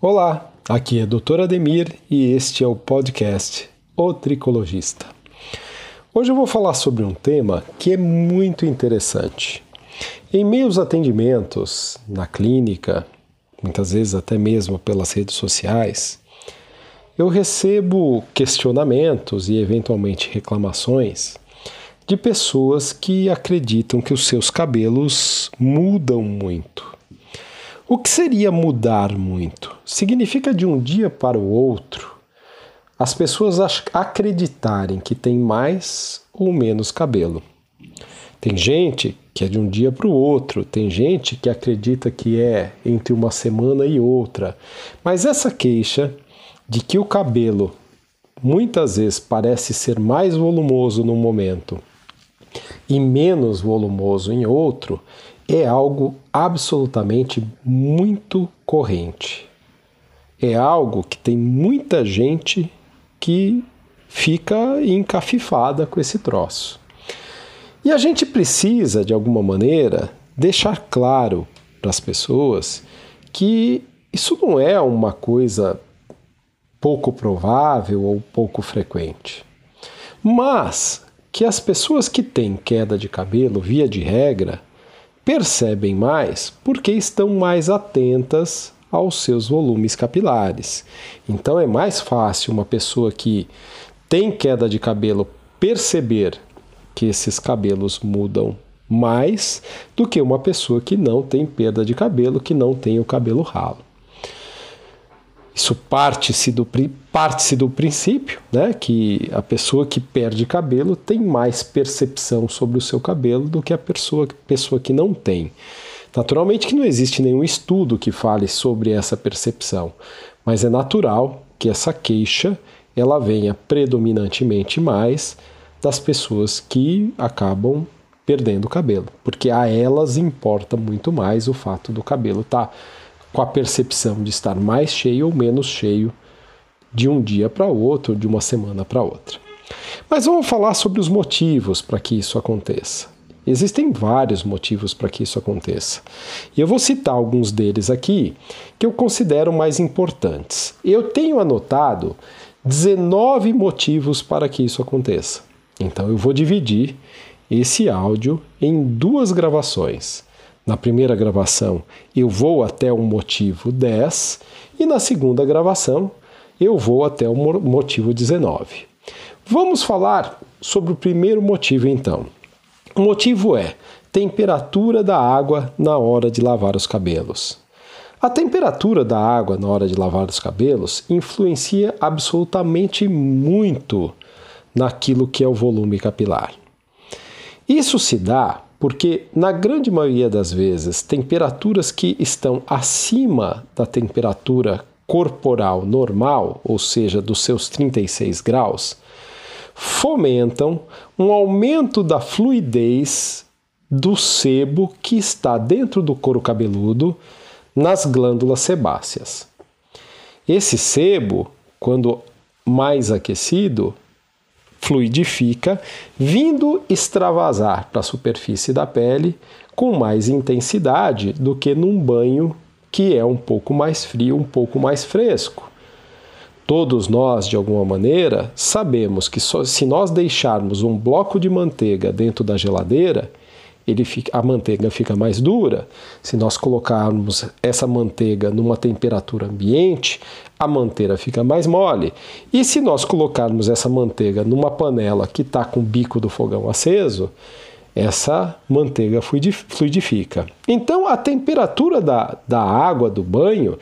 Olá, aqui é Dr. Ademir e este é o podcast O Tricologista. Hoje eu vou falar sobre um tema que é muito interessante. Em meus atendimentos na clínica, muitas vezes até mesmo pelas redes sociais, eu recebo questionamentos e eventualmente reclamações de pessoas que acreditam que os seus cabelos mudam muito. O que seria mudar muito? Significa de um dia para o outro as pessoas acreditarem que tem mais ou menos cabelo. Tem gente que é de um dia para o outro, tem gente que acredita que é entre uma semana e outra. Mas essa queixa de que o cabelo muitas vezes parece ser mais volumoso num momento e menos volumoso em outro, é algo absolutamente muito corrente. É algo que tem muita gente que fica encafifada com esse troço. E a gente precisa, de alguma maneira, deixar claro para as pessoas que isso não é uma coisa pouco provável ou pouco frequente. Mas que as pessoas que têm queda de cabelo, via de regra, percebem mais porque estão mais atentas aos seus volumes capilares. Então é mais fácil uma pessoa que tem queda de cabelo perceber que esses cabelos mudam mais do que uma pessoa que não tem perda de cabelo, que não tem o cabelo ralo. Isso parte-se do, parte do princípio né, que a pessoa que perde cabelo tem mais percepção sobre o seu cabelo do que a pessoa, pessoa que não tem. Naturalmente que não existe nenhum estudo que fale sobre essa percepção, mas é natural que essa queixa ela venha predominantemente mais das pessoas que acabam perdendo cabelo, porque a elas importa muito mais o fato do cabelo estar tá com a percepção de estar mais cheio ou menos cheio de um dia para outro, de uma semana para outra. Mas vamos falar sobre os motivos para que isso aconteça. Existem vários motivos para que isso aconteça. E eu vou citar alguns deles aqui que eu considero mais importantes. Eu tenho anotado 19 motivos para que isso aconteça. Então eu vou dividir esse áudio em duas gravações. Na primeira gravação, eu vou até o motivo 10 e na segunda gravação, eu vou até o motivo 19. Vamos falar sobre o primeiro motivo então. O motivo é temperatura da água na hora de lavar os cabelos. A temperatura da água na hora de lavar os cabelos influencia absolutamente muito naquilo que é o volume capilar. Isso se dá porque, na grande maioria das vezes, temperaturas que estão acima da temperatura corporal normal, ou seja, dos seus 36 graus, fomentam um aumento da fluidez do sebo que está dentro do couro cabeludo nas glândulas sebáceas. Esse sebo, quando mais aquecido, fluidifica, vindo extravasar para a superfície da pele com mais intensidade do que num banho que é um pouco mais frio, um pouco mais fresco. Todos nós, de alguma maneira, sabemos que só, se nós deixarmos um bloco de manteiga dentro da geladeira, ele fica, a manteiga fica mais dura. Se nós colocarmos essa manteiga numa temperatura ambiente, a manteiga fica mais mole. E se nós colocarmos essa manteiga numa panela que está com o bico do fogão aceso, essa manteiga fluidifica. Então, a temperatura da, da água do banho,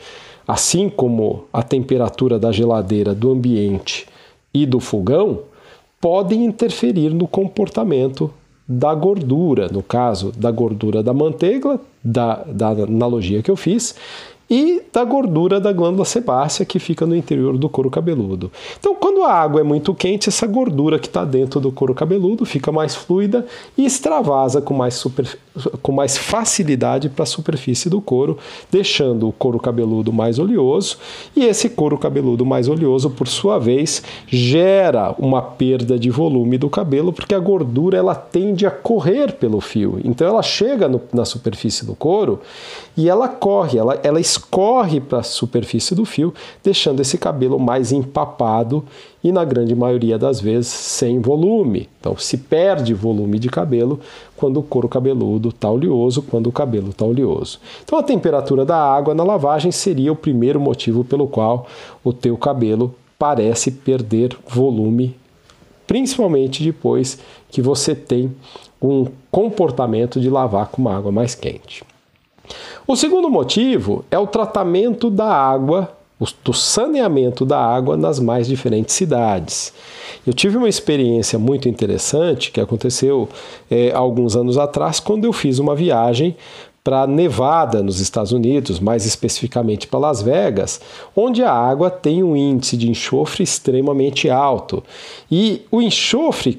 assim como a temperatura da geladeira do ambiente e do fogão, podem interferir no comportamento da gordura, no caso da gordura da manteiga, da, da analogia que eu fiz, e da gordura da glândula sebácea que fica no interior do couro cabeludo. Então, quando a água é muito quente, essa gordura que está dentro do couro cabeludo fica mais fluida e extravasa com mais, super, com mais facilidade para a superfície do couro, deixando o couro cabeludo mais oleoso. E esse couro cabeludo mais oleoso, por sua vez, gera uma perda de volume do cabelo, porque a gordura ela tende a correr pelo fio. Então, ela chega no, na superfície do couro e ela corre, ela, ela escorre para a superfície do fio, deixando esse cabelo mais empapado e, na grande maioria das vezes, sem volume. Então, se perde volume de cabelo quando o couro cabeludo está oleoso, quando o cabelo está oleoso. Então, a temperatura da água na lavagem seria o primeiro motivo pelo qual o teu cabelo parece perder volume, principalmente depois que você tem um comportamento de lavar com uma água mais quente. O segundo motivo é o tratamento da água, do saneamento da água nas mais diferentes cidades. Eu tive uma experiência muito interessante que aconteceu é, alguns anos atrás, quando eu fiz uma viagem para Nevada, nos Estados Unidos, mais especificamente para Las Vegas, onde a água tem um índice de enxofre extremamente alto. E o enxofre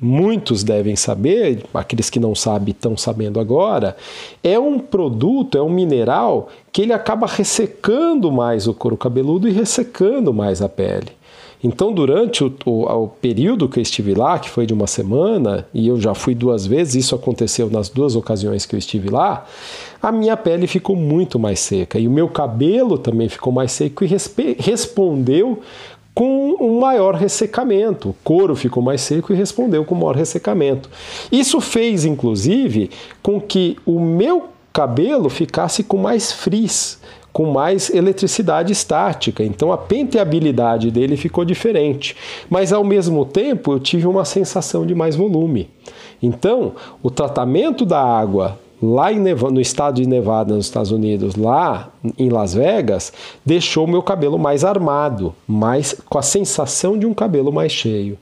muitos devem saber, aqueles que não sabem estão sabendo agora, é um produto, é um mineral que ele acaba ressecando mais o couro cabeludo e ressecando mais a pele. Então, durante o, o, o, período que eu estive lá, que foi de uma semana, e eu já fui duas vezes, isso aconteceu nas duas ocasiões que eu estive lá, a minha pele ficou muito mais seca e o meu cabelo também ficou mais seco e respondeu com um maior ressecamento. O couro ficou mais seco e respondeu com maior ressecamento. Isso fez, inclusive, com que o meu cabelo ficasse com mais frizz, com mais eletricidade estática. Então a penteabilidade dele ficou diferente. Mas ao mesmo tempo eu tive uma sensação de mais volume. Então, o tratamento da água lá no estado de Nevada, nos Estados Unidos, lá em Las Vegas, deixou o meu cabelo mais armado, mais com a sensação de um cabelo mais cheio.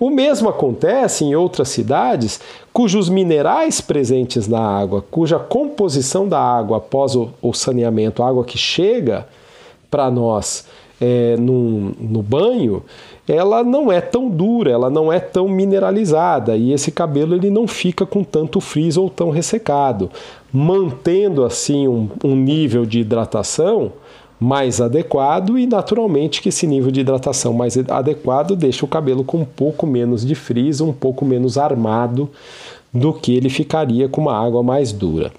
O mesmo acontece em outras cidades cujos minerais presentes na água, cuja composição da água após o, o saneamento, a água que chega para nós é, no, no banho, ela não é tão dura, ela não é tão mineralizada e esse cabelo ele não fica com tanto frizz ou tão ressecado, mantendo assim um, um nível de hidratação mais adequado e naturalmente que esse nível de hidratação mais adequado deixa o cabelo com um pouco menos de frizz, um pouco menos armado do que ele ficaria com uma água mais dura.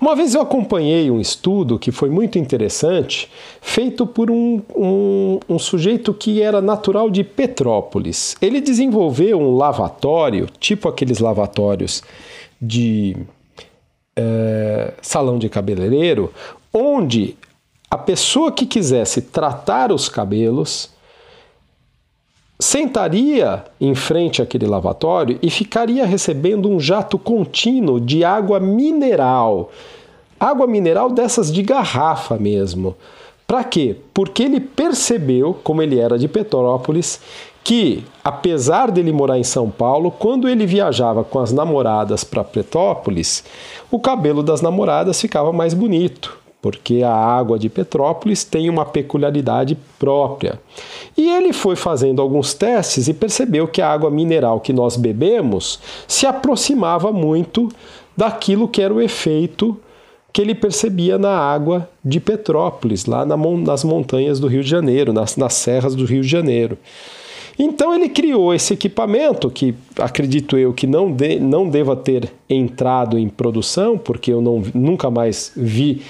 Uma vez eu acompanhei um estudo que foi muito interessante, feito por um, um, um, sujeito que era natural de Petrópolis. Ele desenvolveu um lavatório, tipo aqueles lavatórios de é, salão de cabeleireiro, onde a pessoa que quisesse tratar os cabelos sentaria em frente àquele lavatório e ficaria recebendo um jato contínuo de água mineral. Água mineral dessas de garrafa mesmo. Para quê? Porque ele percebeu, como ele era de Petrópolis, que apesar dele morar em São Paulo, quando ele viajava com as namoradas para Petrópolis, o cabelo das namoradas ficava mais bonito porque a água de Petrópolis tem uma peculiaridade própria. E ele foi fazendo alguns testes e percebeu que a água mineral que nós bebemos se aproximava muito daquilo que era o efeito que ele percebia na água de Petrópolis, lá nas montanhas do Rio de Janeiro, nas, nas serras do Rio de Janeiro. Então ele criou esse equipamento que acredito eu que não, de, não deva ter entrado em produção, porque eu não, nunca mais vi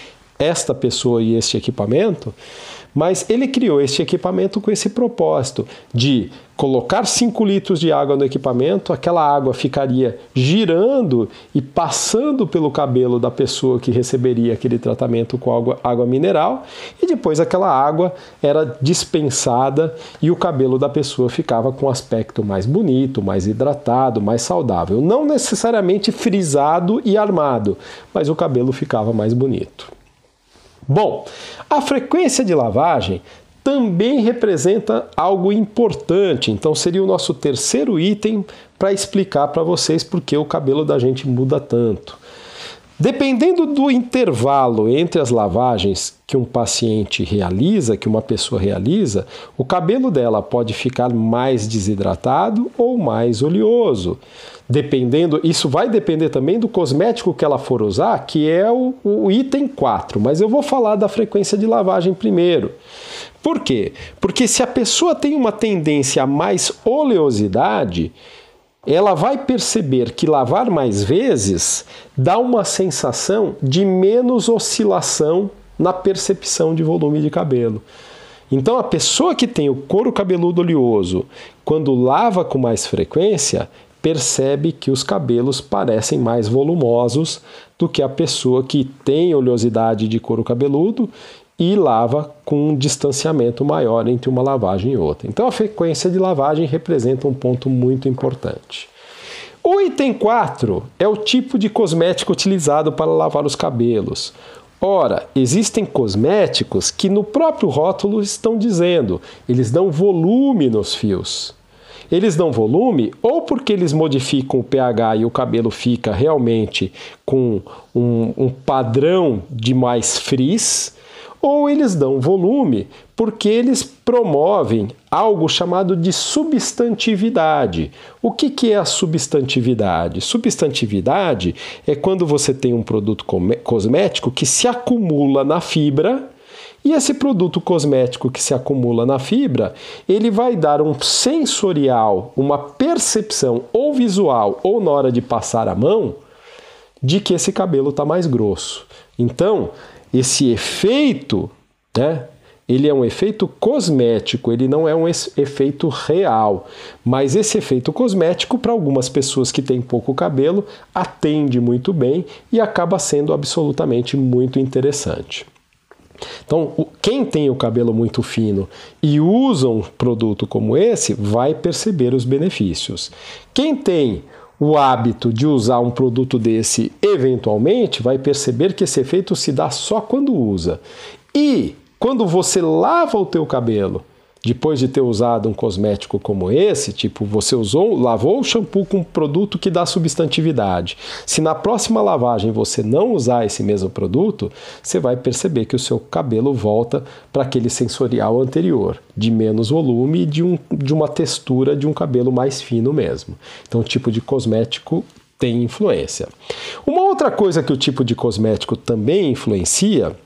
esta pessoa e este equipamento, mas ele criou este equipamento com esse propósito de colocar 5 litros de água no equipamento, aquela água ficaria girando e passando pelo cabelo da pessoa que receberia aquele tratamento com água, água mineral, e depois aquela água era dispensada e o cabelo da pessoa ficava com um aspecto mais bonito, mais hidratado, mais saudável. Não necessariamente frisado e armado, mas o cabelo ficava mais bonito. Bom, a frequência de lavagem também representa algo importante, então seria o nosso terceiro item para explicar para vocês por que o cabelo da gente muda tanto. Dependendo do intervalo entre as lavagens que um paciente realiza, que uma pessoa realiza, o cabelo dela pode ficar mais desidratado ou mais oleoso. Dependendo, isso vai depender também do cosmético que ela for usar, que é o, o item 4, mas eu vou falar da frequência de lavagem primeiro. Por quê? Porque se a pessoa tem uma tendência a mais oleosidade, ela vai perceber que lavar mais vezes dá uma sensação de menos oscilação na percepção de volume de cabelo. Então, a pessoa que tem o couro cabeludo oleoso, quando lava com mais frequência, percebe que os cabelos parecem mais volumosos do que a pessoa que tem oleosidade de couro cabeludo e lava com um distanciamento maior entre uma lavagem e outra. Então a frequência de lavagem representa um ponto muito importante. O item 4 é o tipo de cosmético utilizado para lavar os cabelos. Ora, existem cosméticos que no próprio rótulo estão dizendo, eles dão volume nos fios. Eles dão volume ou porque eles modificam o pH e o cabelo fica realmente com um, um padrão de mais frizz, ou eles dão volume porque eles promovem algo chamado de substantividade. O que, que é a substantividade? Substantividade é quando você tem um produto cosmético que se acumula na fibra. E esse produto cosmético que se acumula na fibra, ele vai dar um sensorial, uma percepção ou visual ou na hora de passar a mão de que esse cabelo está mais grosso. Então, esse efeito, né, ele é um efeito cosmético, ele não é um efeito real. Mas esse efeito cosmético, para algumas pessoas que têm pouco cabelo, atende muito bem e acaba sendo absolutamente muito interessante. Então, quem tem o cabelo muito fino e usa um produto como esse, vai perceber os benefícios. Quem tem o hábito de usar um produto desse eventualmente, vai perceber que esse efeito se dá só quando usa. E quando você lava o teu cabelo, depois de ter usado um cosmético como esse, tipo você usou, lavou o shampoo com um produto que dá substantividade. Se na próxima lavagem você não usar esse mesmo produto, você vai perceber que o seu cabelo volta para aquele sensorial anterior, de menos volume e de, um, de uma textura de um cabelo mais fino mesmo. Então, o tipo de cosmético tem influência. Uma outra coisa que o tipo de cosmético também influencia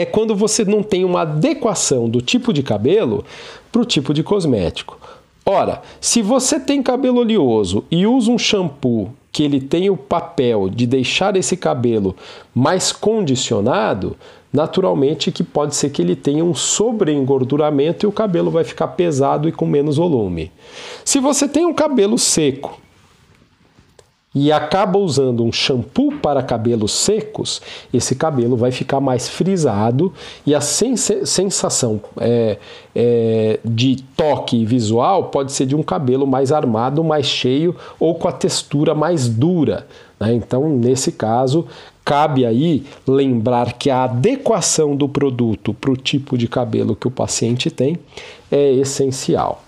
é quando você não tem uma adequação do tipo de cabelo para o tipo de cosmético. Ora, se você tem cabelo oleoso e usa um shampoo que ele tem o papel de deixar esse cabelo mais condicionado, naturalmente que pode ser que ele tenha um sobreengorduramento e o cabelo vai ficar pesado e com menos volume. Se você tem um cabelo seco e acaba usando um shampoo para cabelos secos, esse cabelo vai ficar mais frisado e a sensação é, é, de toque visual pode ser de um cabelo mais armado, mais cheio ou com a textura mais dura. Né? Então, nesse caso, cabe aí lembrar que a adequação do produto para o tipo de cabelo que o paciente tem é essencial.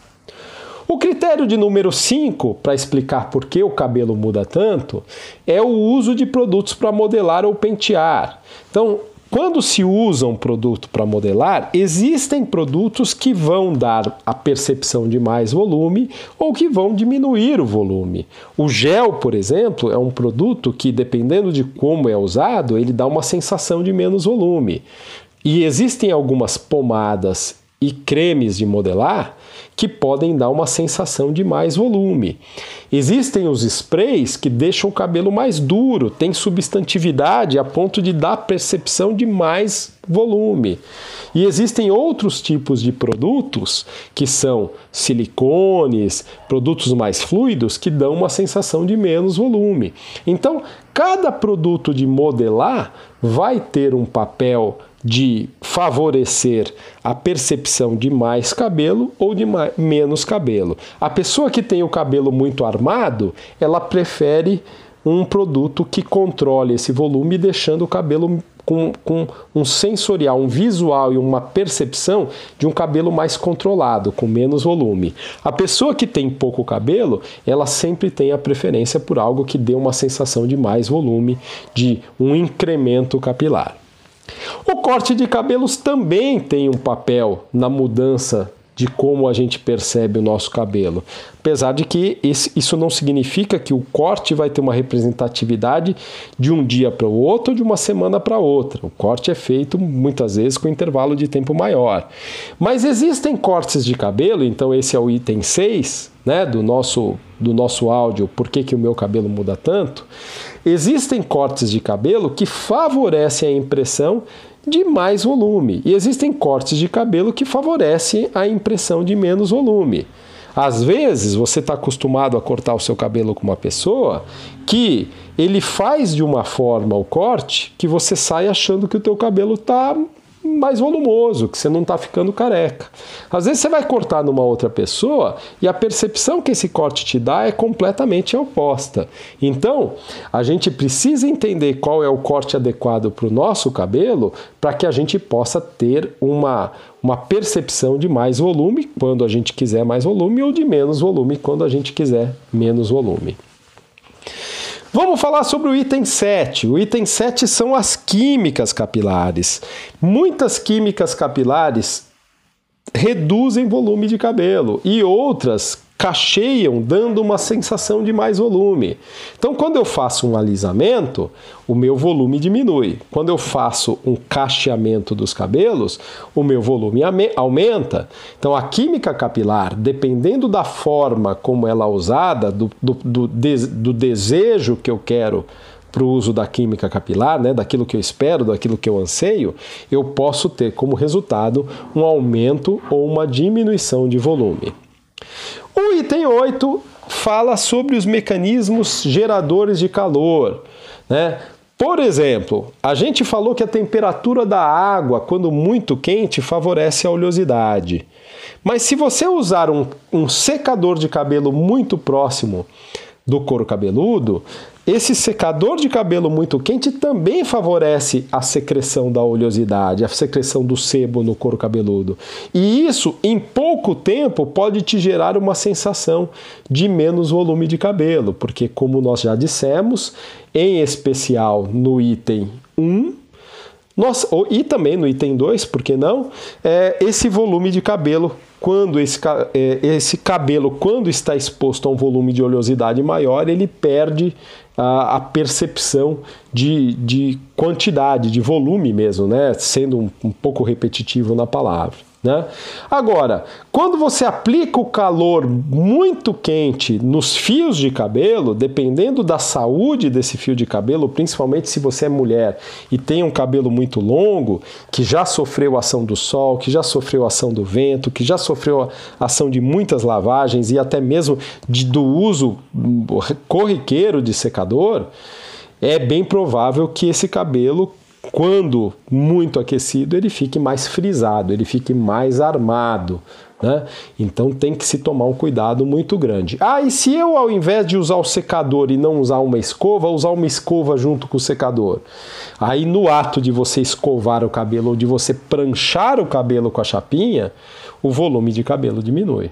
O critério de número 5, para explicar por que o cabelo muda tanto, é o uso de produtos para modelar ou pentear. Então, quando se usa um produto para modelar, existem produtos que vão dar a percepção de mais volume ou que vão diminuir o volume. O gel, por exemplo, é um produto que, dependendo de como é usado, ele dá uma sensação de menos volume. E existem algumas pomadas e cremes de modelar que podem dar uma sensação de mais volume. Existem os sprays que deixam o cabelo mais duro, tem substantividade a ponto de dar percepção de mais volume. E existem outros tipos de produtos que são silicones, produtos mais fluidos que dão uma sensação de menos volume. Então, cada produto de modelar vai ter um papel de favorecer a percepção de mais cabelo ou de mais, menos cabelo. A pessoa que tem o cabelo muito armado, ela prefere um produto que controle esse volume, deixando o cabelo com, com, um sensorial, um visual e uma percepção de um cabelo mais controlado, com menos volume. A pessoa que tem pouco cabelo, ela sempre tem a preferência por algo que dê uma sensação de mais volume, de um incremento capilar. O corte de cabelos também tem um papel na mudança de como a gente percebe o nosso cabelo. Apesar de que isso não significa que o corte vai ter uma representatividade de um dia para o outro ou de uma semana para outra. O corte é feito muitas vezes com intervalo de tempo maior. Mas existem cortes de cabelo, então esse é o item 6 né, do nosso do nosso áudio Por que, que o meu cabelo muda tanto, existem cortes de cabelo que favorecem a impressão de mais volume e existem cortes de cabelo que favorecem a impressão de menos volume. Às vezes você está acostumado a cortar o seu cabelo com uma pessoa que ele faz de uma forma o corte que você sai achando que o teu cabelo está mais volumoso, que você não está ficando careca. Às vezes você vai cortar numa outra pessoa e a percepção que esse corte te dá é completamente oposta. Então, a gente precisa entender qual é o corte adequado para o nosso cabelo para que a gente possa ter uma, uma percepção de mais volume quando a gente quiser mais volume ou de menos volume quando a gente quiser menos volume. Vamos falar sobre o item 7. O item 7 são as químicas capilares. Muitas químicas capilares reduzem volume de cabelo e outras cacheiam, dando uma sensação de mais volume. Então, quando eu faço um alisamento, o meu volume diminui. Quando eu faço um cacheamento dos cabelos, o meu volume aumenta. Então, a química capilar, dependendo da forma como ela é usada, do, do, do, do desejo que eu quero para o uso da química capilar, né, daquilo que eu espero, daquilo que eu anseio, eu posso ter como resultado um aumento ou uma diminuição de volume. O item 8 fala sobre os mecanismos geradores de calor. Né? Por exemplo, a gente falou que a temperatura da água, quando muito quente, favorece a oleosidade. Mas se você usar um, um secador de cabelo muito próximo do couro cabeludo, esse secador de cabelo muito quente também favorece a secreção da oleosidade, a secreção do sebo no couro cabeludo. E isso, em pouco tempo, pode te gerar uma sensação de menos volume de cabelo, porque, como nós já dissemos, em especial no item 1, nós, e também no item 2, por que não? É, esse volume de cabelo quando esse, é, esse cabelo, quando está exposto a um volume de oleosidade maior, ele perde a, a percepção de, de quantidade, de volume mesmo, né? sendo um, um pouco repetitivo na palavra. Né? Agora, quando você aplica o calor muito quente nos fios de cabelo, dependendo da saúde desse fio de cabelo, principalmente se você é mulher e tem um cabelo muito longo, que já sofreu ação do sol, que já sofreu ação do vento, que já sofreu ação de muitas lavagens e até mesmo de, do uso corriqueiro de secador, é bem provável que esse cabelo quando muito aquecido, ele fique mais frisado, ele fique mais armado. Né? Então tem que se tomar um cuidado muito grande. Ah, e se eu, ao invés de usar o secador e não usar uma escova, usar uma escova junto com o secador? Aí no ato de você escovar o cabelo ou de você pranchar o cabelo com a chapinha, o volume de cabelo diminui.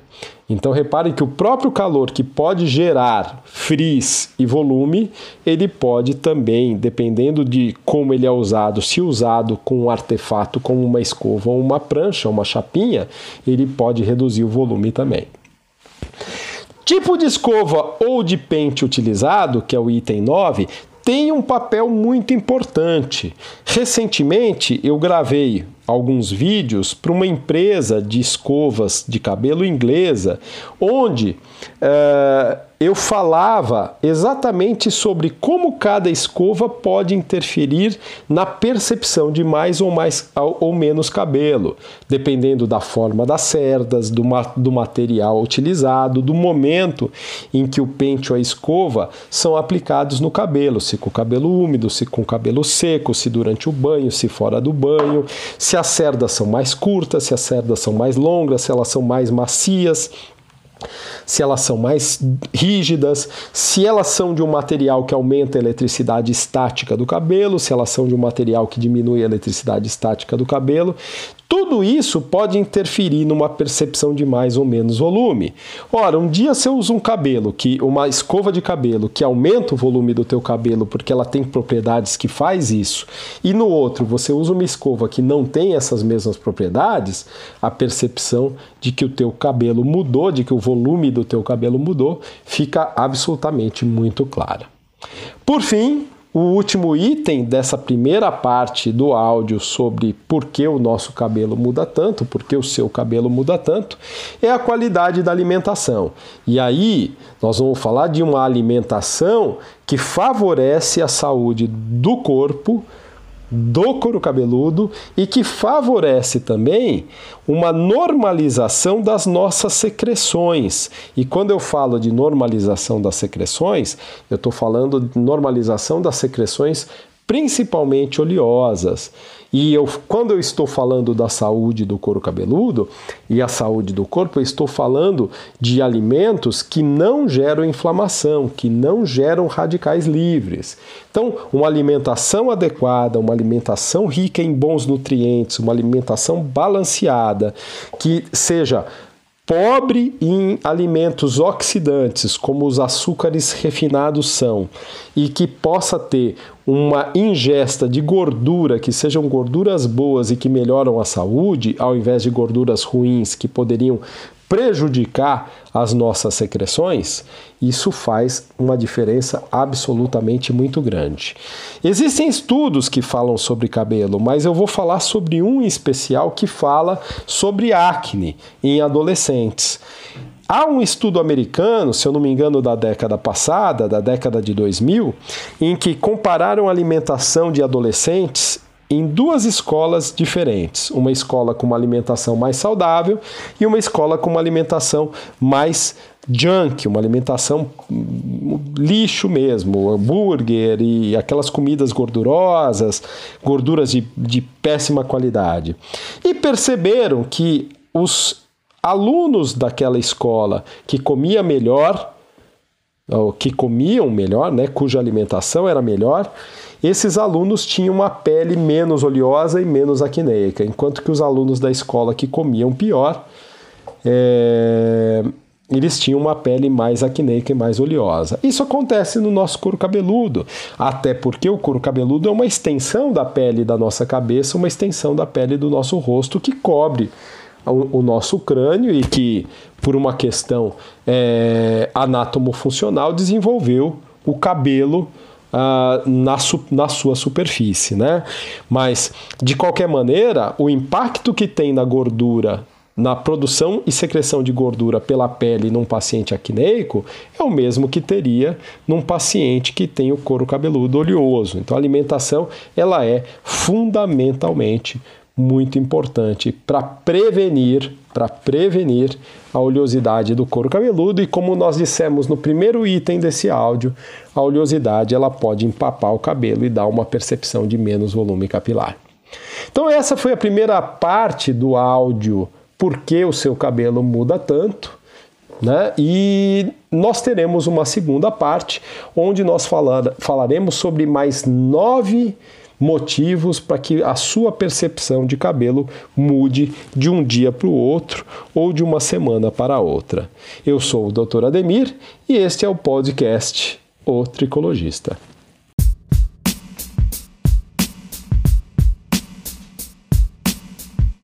Então reparem que o próprio calor que pode gerar frizz e volume, ele pode também, dependendo de como ele é usado, se usado com um artefato como uma escova ou uma prancha, uma chapinha, ele pode reduzir o volume também. Tipo de escova ou de pente utilizado, que é o item 9, tem um papel muito importante. Recentemente eu gravei alguns vídeos para uma empresa de escovas de cabelo inglesa, onde uh, eu falava exatamente sobre como cada escova pode interferir na percepção de mais ou mais ou menos cabelo, dependendo da forma das cerdas, do, do material utilizado, do momento em que o pente ou a escova são aplicados no cabelo, se com cabelo úmido, se com cabelo seco, se durante o banho, se fora do banho, se as cerdas são mais curtas, se as cerdas são mais longas, se elas são mais macias se elas são mais rígidas, se elas são de um material que aumenta a eletricidade estática do cabelo, se elas são de um material que diminui a eletricidade estática do cabelo. Tudo isso pode interferir numa percepção de mais ou menos volume. Ora, um dia você usa um cabelo, que uma escova de cabelo que aumenta o volume do teu cabelo porque ela tem propriedades que faz isso, e no outro você usa uma escova que não tem essas mesmas propriedades, a percepção de que o teu cabelo mudou, de que o volume do teu cabelo mudou, fica absolutamente muito clara. Por fim, o último item dessa primeira parte do áudio sobre por que o nosso cabelo muda tanto, por que o seu cabelo muda tanto, é a qualidade da alimentação. E aí nós vamos falar de uma alimentação que favorece a saúde do corpo do couro cabeludo e que favorece também uma normalização das nossas secreções. E quando eu falo de normalização das secreções, eu estou falando de normalização das secreções principalmente oleosas. E eu, quando eu estou falando da saúde do couro cabeludo e a saúde do corpo, eu estou falando de alimentos que não geram inflamação, que não geram radicais livres. Então, uma alimentação adequada, uma alimentação rica em bons nutrientes, uma alimentação balanceada, que seja pobre em alimentos oxidantes, como os açúcares refinados são, e que possa ter uma ingesta de gordura que sejam gorduras boas e que melhoram a saúde, ao invés de gorduras ruins que poderiam prejudicar as nossas secreções, isso faz uma diferença absolutamente muito grande. Existem estudos que falam sobre cabelo, mas eu vou falar sobre um em especial que fala sobre acne em adolescentes. Há um estudo americano, se eu não me engano, da década passada, da década de 2000, em que compararam a alimentação de adolescentes em duas escolas diferentes. Uma escola com uma alimentação mais saudável e uma escola com uma alimentação mais junk, uma alimentação lixo mesmo, hambúrguer e aquelas comidas gordurosas, gorduras de, de péssima qualidade. E perceberam que os alunos daquela escola que comia melhor, que comiam melhor, né, cuja alimentação era melhor, esses alunos tinham uma pele menos oleosa e menos acneica, enquanto que os alunos da escola que comiam pior, é, eles tinham uma pele mais acneica e mais oleosa. Isso acontece no nosso couro cabeludo, até porque o couro cabeludo é uma extensão da pele da nossa cabeça, uma extensão da pele do nosso rosto que cobre o, nosso crânio e que, por uma questão é, anatomofuncional, desenvolveu o cabelo Uh, na, su na sua superfície, né? Mas, de qualquer maneira, o impacto que tem na gordura, na produção e secreção de gordura pela pele num paciente acneico, é o mesmo que teria num paciente que tem o couro cabeludo oleoso. Então, a alimentação, ela é fundamentalmente muito importante para prevenir, para prevenir a oleosidade do couro cabeludo e como nós dissemos no primeiro item desse áudio, a oleosidade ela pode empapar o cabelo e dar uma percepção de menos volume capilar. Então essa foi a primeira parte do áudio por que o seu cabelo muda tanto, né? E nós teremos uma segunda parte onde nós falar, falaremos sobre mais nove motivos para que a sua percepção de cabelo mude de um dia para o outro ou de uma semana para outra. Eu sou o Dr. Ademir e este é o podcast O Tricologista.